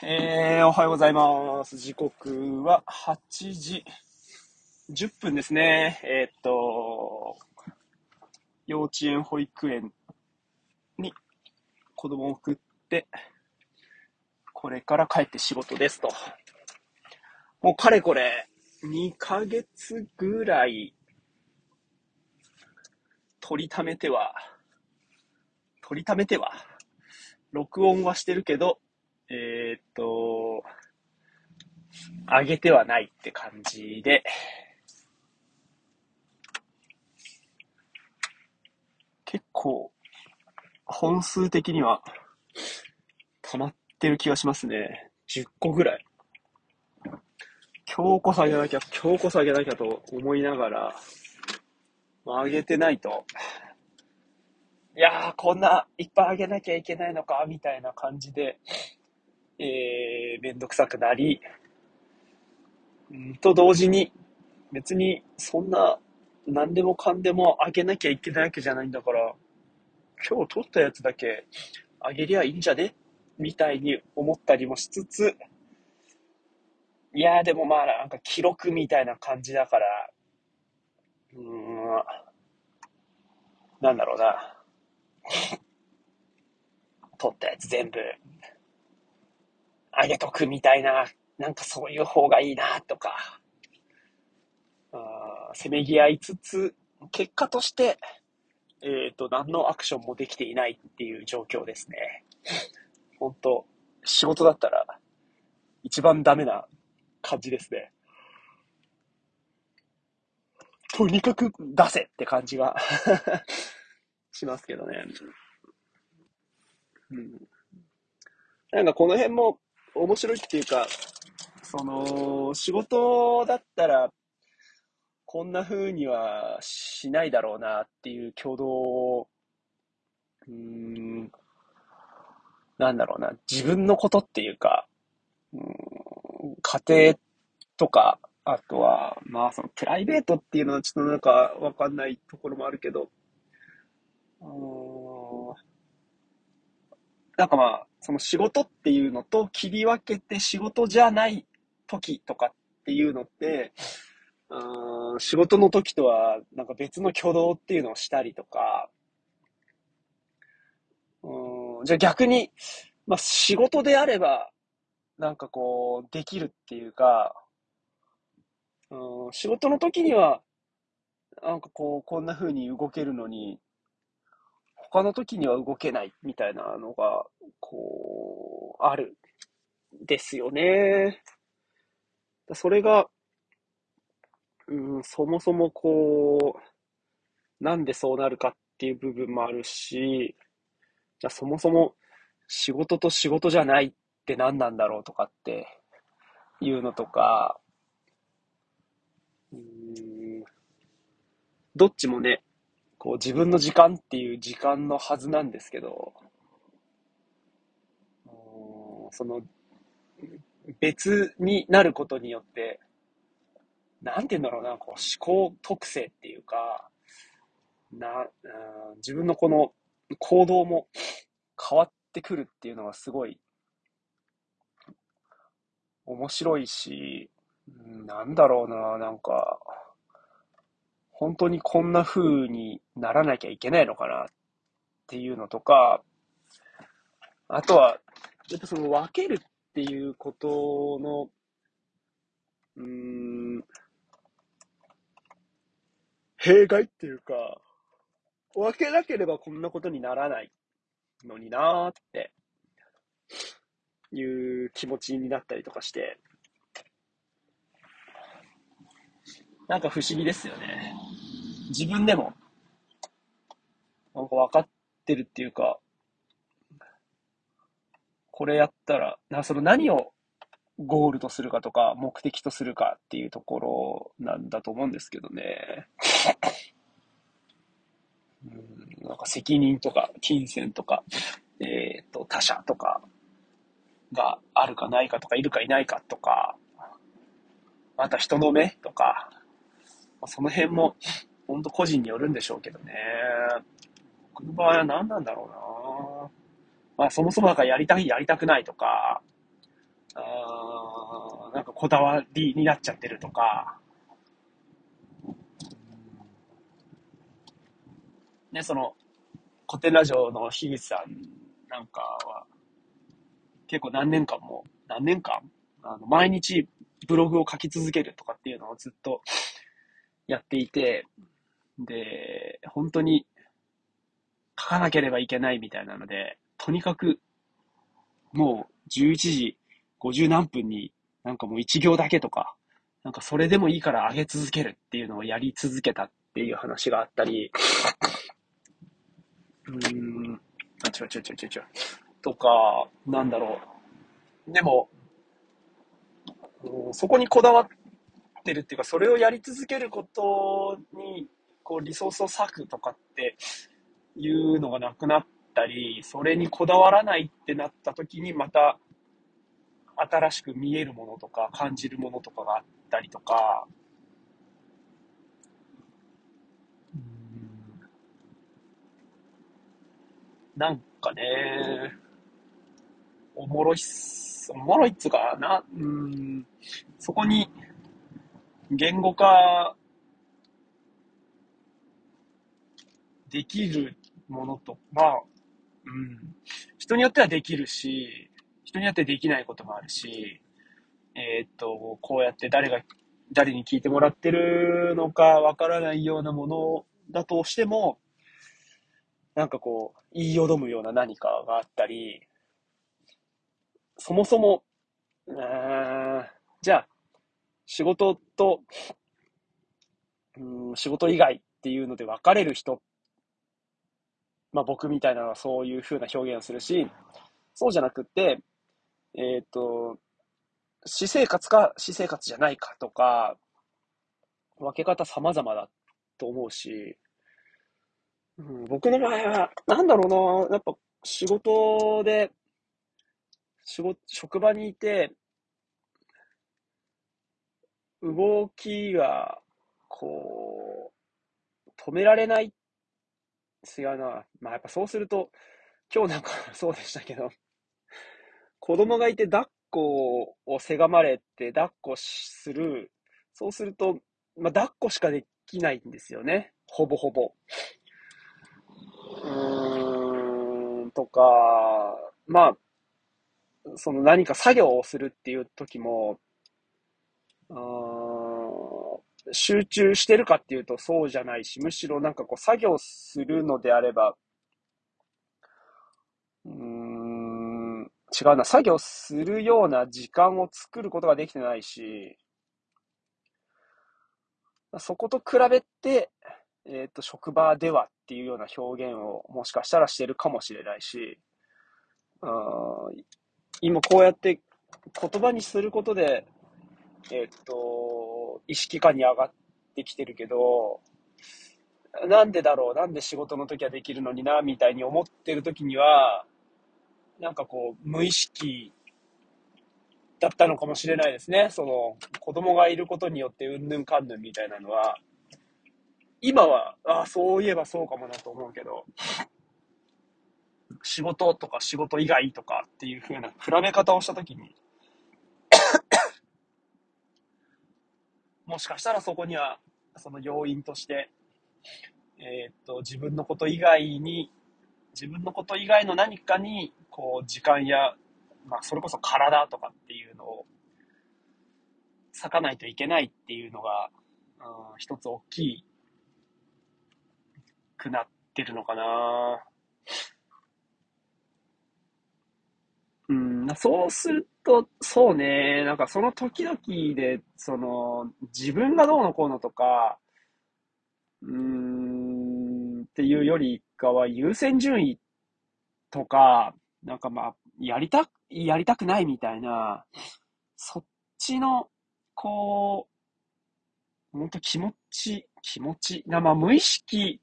えー、おはようございます。時刻は8時10分ですね。えーっと、幼稚園、保育園に子供を送って、これから帰って仕事ですと。もうかれこれ2ヶ月ぐらい取りためては、取りためては、録音はしてるけど、えーっと、上げてはないって感じで、結構、本数的には、溜まってる気がしますね。10個ぐらい。今日こそ上げなきゃ、今日こそ上げなきゃと思いながら、まあ上げてないと、いやー、こんないっぱい上げなきゃいけないのか、みたいな感じで、えー、めんどくさくなり、うんと同時に、別にそんな何でもかんでもあげなきゃいけないわけじゃないんだから、今日撮ったやつだけあげりゃいいんじゃね？みたいに思ったりもしつつ、いやーでもまあなんか記録みたいな感じだから、うーん、なんだろうな。撮ったやつ全部あげとくみたいな、なんかそういう方がいいなとか、あせめぎ合いつつ、結果として、えっ、と、何のアクションもできていないっていう状況ですね。本当仕事だったら、一番ダメな感じですね。とにかく出せって感じが しますけどね。うん、なんかこの辺も面白いっていうか、その、仕事だったら、こんな風にはしないだろうなっていう挙動を、うん、なんだろうな、自分のことっていうか、うん家庭とか、あとは、まあそのプライベートっていうのはちょっとなんかわかんないところもあるけど、うーなんかまあ、その仕事っていうのと切り分けて仕事じゃない時とかっていうのって、うん仕事の時とはなんか別の挙動っていうのをしたりとか、うんじゃあ逆に、まあ仕事であれば、なんかこう、できるっていうか、うん仕事の時には、なんかこう、こんな風に動けるのに、他の時には動けないみたいなのが、こう、ある。ですよね。それが、うん、そもそもこう、なんでそうなるかっていう部分もあるし、じゃあそもそも仕事と仕事じゃないって何なんだろうとかっていうのとか、うん、どっちもね、こう自分の時間っていう時間のはずなんですけど、その別になることによって、なんて言うんだろうな、こう思考特性っていうか、な、うん自分のこの行動も変わってくるっていうのがすごい面白いし、うんなんだろうな、なんか、本当にこんな風にならなきゃいけないのかなっていうのとか、あとは、やっぱその分けるっていうことの、うーん、弊害っていうか、分けなければこんなことにならないのになーっていう気持ちになったりとかして、なんか不思議ですよね。自分でも、なんか分かってるっていうか、これやったら、なその何をゴールとするかとか、目的とするかっていうところなんだと思うんですけどね。うん、なんか責任とか、金銭とか、えっ、と、他者とかがあるかないかとか、いるかいないかとか、また人の目とか、まあその辺も、本当個人によるんでしょうけどね。僕の場合は何なんだろうな。まあそもそもなんかやりたい、やりたくないとか、あなんかこだわりになっちゃってるとか、ね、その、古典ラジオの樋口さんなんかは、結構何年間も、何年間あの、毎日ブログを書き続けるとかっていうのをずっとやっていて、で、本当に書かなければいけないみたいなので、とにかくもう11時50何分になんかもう1行だけとか、なんかそれでもいいから上げ続けるっていうのをやり続けたっていう話があったり、うーん、あ、違う違う違う違う違う。とか、なんだろう。でも、そこにこだわってるっていうか、それをやり続けることに、こう、リソースを割くとかっていうのがなくなったり、それにこだわらないってなった時に、また、新しく見えるものとか、感じるものとかがあったりとか、うん。なんかね、おもろいっす、おもろいっつうかな、うん、そこに言語化できるものと、まあ、うん、人によってはできるし、人によってできないこともあるし、えーっと、こうやって誰が、誰に聞いてもらってるのかわからないようなものだとしても、なんかこう、言いよどむような何かがあったり、そもそも、うーんじゃあ、仕事と、うん、仕事以外っていうので分かれる人、まあ僕みたいなのはそういう風な表現をするし、そうじゃなくて、えーっと、私生活か私生活じゃないかとか、分け方様々だと思うし、うん、僕の場合は、なんだろうな、やっぱ仕事で、仕事、職場にいて、動きが、こう、止められない。違うな。まあやっぱそうすると、今日なんかそうでしたけど、子供がいて抱っこをせがまれて抱っこする。そうすると、まあ抱っこしかできないんですよね。ほぼほぼ。うーん、とか、まあ、その何か作業をするっていう時も、集中してるかっていうとそうじゃないし、むしろなんかこう作業するのであれば、うーん、違うな、作業するような時間を作ることができてないし、そこと比べて、えっと、職場ではっていうような表現をもしかしたらしてるかもしれないし、あ今こうやって言葉にすることで、えっと、意識下に上がってきてるけど、なんでだろう、なんで仕事の時はできるのにな、みたいに思ってる時には、なんかこう、無意識だったのかもしれないですね。その、子供がいることによってうんぬんかんぬんみたいなのは、今は、ああ、そういえばそうかもなと思うけど、仕事とか仕事以外とかっていう風な比べ方をした時に、もしかしたらそこには、その要因として、えーっと、自分のこと以外に、自分のこと以外の何かに、こう、時間や、まあ、それこそ体とかっていうのを、割かないといけないっていうのが、うん、一つ大きいくなってるのかな。うん、そうすると、そうね、なんかその時々で、その、自分がどうのこうのとか、うーん、っていうよりかは優先順位とか、なんかまあ、やりた、やりたくないみたいな、そっちの、こう、本当気持ち、気持ち、なまあ無意識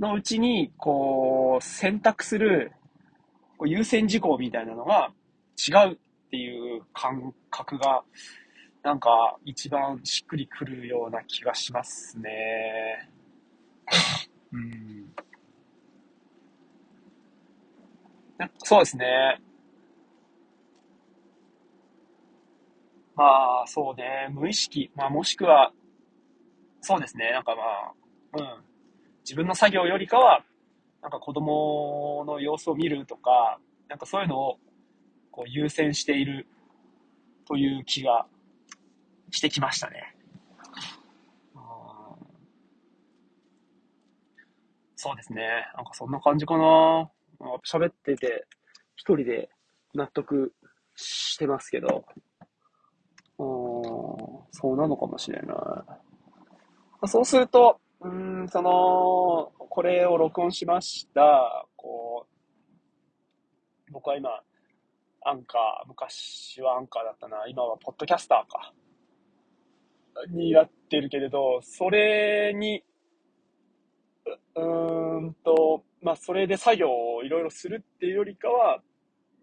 のうちに、こう、選択する、こう優先事項みたいなのが違うっていう感覚が、なんか一番しっくりくるような気がしますね。うん。なそうですね。まあ、そうね、無意識、まあ、もしくは、そうですね、なんかまあ、うん。自分の作業よりかは、なんか子供の様子を見るとか、なんかそういうのをこう優先しているという気がしてきましたね。そうですね。なんかそんな感じかな。喋ってて、一人で納得してますけど、そうなのかもしれない。そうすると、うん、その、これを録音しました。こう、僕は今、アンカー、昔はアンカーだったな、今はポッドキャスターか。になってるけれど、それに、うーんと、まあ、それで作業をいろいろするっていうよりかは、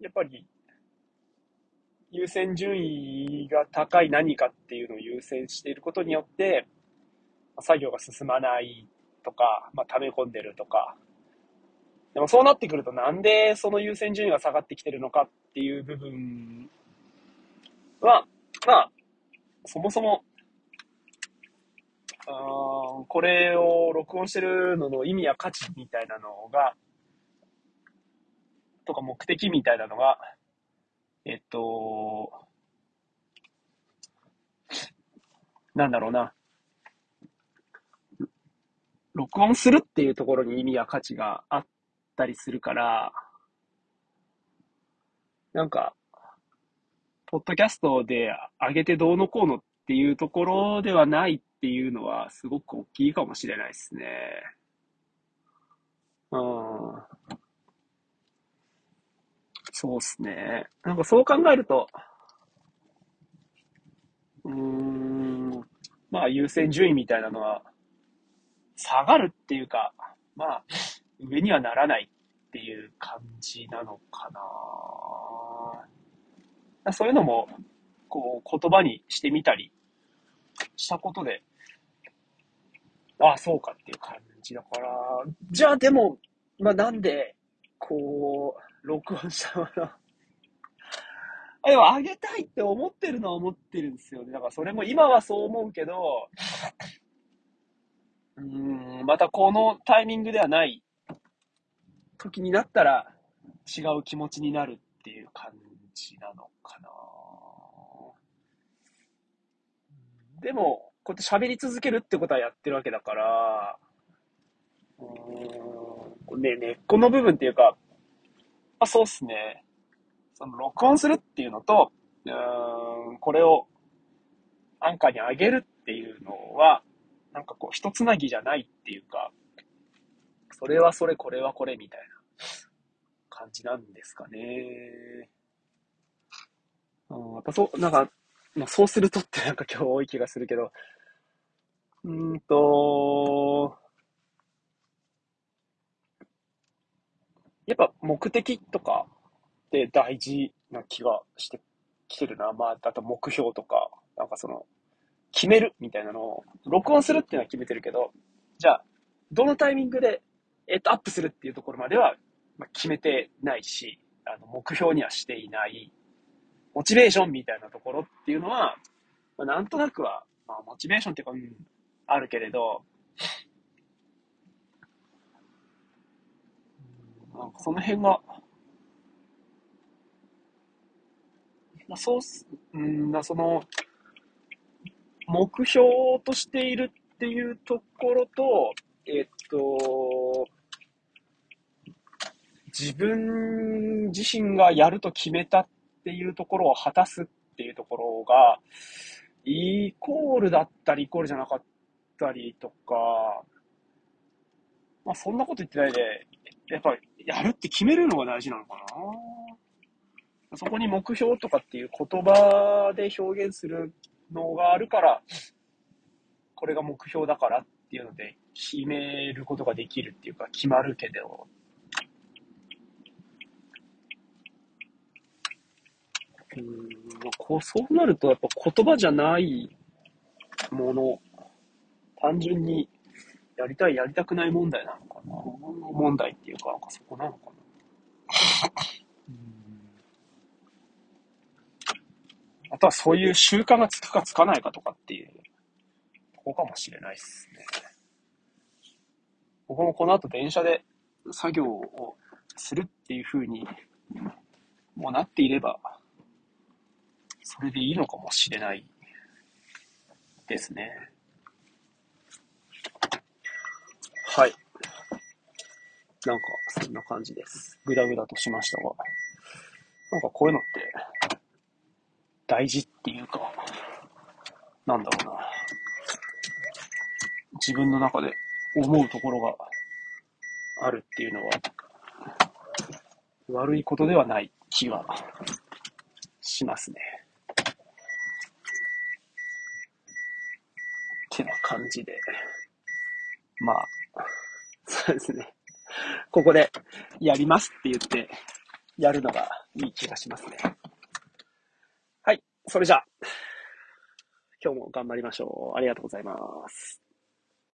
やっぱり、優先順位が高い何かっていうのを優先していることによって、作業が進まないとか、まあ、溜め込んでるとか。でもそうなってくるとなんでその優先順位が下がってきてるのかっっていう部分は、まあ、そもそも、あこれを録音してるのの意味や価値みたいなのが、とか目的みたいなのが、えっと、なんだろうな。録音するっていうところに意味や価値があったりするから、なんか、ポッドキャストで上げてどうのこうのっていうところではないっていうのはすごく大きいかもしれないですね。うん。そうっすね。なんかそう考えると、うーん、まあ優先順位みたいなのは下がるっていうか、まあ、上にはならないっていう感じなのかな。そういうのも、こう、言葉にしてみたりしたことで、ああ、そうかっていう感じだから、じゃあでも、まあなんで、こう、録音したもの、あ、でも上げたいって思ってるのは思ってるんですよね。だからそれも今はそう思うけど、うん、またこのタイミングではない時になったら違う気持ちになるっていう感じなのかな。でも、こうやって喋り続けるってことはやってるわけだから、うん、ね、根っこの部分っていうか、あ、そうっすね。その録音するっていうのと、うん、これをアンカーに上げるっていうのは、なんかこう、一つなぎじゃないっていうか、それはそれ、これはこれみたいな感じなんですかね。うん、やっぱそう、なんか、まあ、そうするとってなんか今日多い気がするけど、うんと、やっぱ目的とかって大事な気がしてきてるな。まあ、あと目標とか、なんかその、決めるみたいなのを、録音するっていうのは決めてるけど、じゃあ、どのタイミングで、えっと、アップするっていうところまでは、まあ、決めてないし、あの、目標にはしていない、モチベーションみたいなところっていうのは、まあ、なんとなくは、まあ、モチベーションっていうか、うん、あるけれど、なんかその辺が、まあ、そうす、うん、その、目標としているっていうところ、と、自分自身がやると決めたっていうところを果たすっていうところが、イコールだったり、イコールじゃなかったりとか、まあそんなこと言ってないで、やっぱりやるって決めるのが大事なのかな。そこに目標とかっていう言葉で表現するのがあるから、これが目標だからっていうので決めることができるっていうか決まるけど、うん、まあこう、そうなるとやっぱ言葉じゃないもの、単純にやりたい、やりたくない問題なのかな。問題っていうか、なんかそこなのかな。あとはそういう習慣がつくかつかないかとかっていう、とこかもしれないですね。僕もこの後電車で作業をするっていう風にもうなっていれば、それでいいのかもしれないですね。はい。なんか、そんな感じです。ぐだぐだとしましたが。なんかこういうのって、大事っていうか、なんだろうな。自分の中で思うところがあるっていうのは、悪いことではない気がしますね。ってな感じで。まあ、そうですね。ここでやりますって言って、やるのがいい気がしますね。はい。それじゃあ、今日も頑張りましょう。ありがとうございます。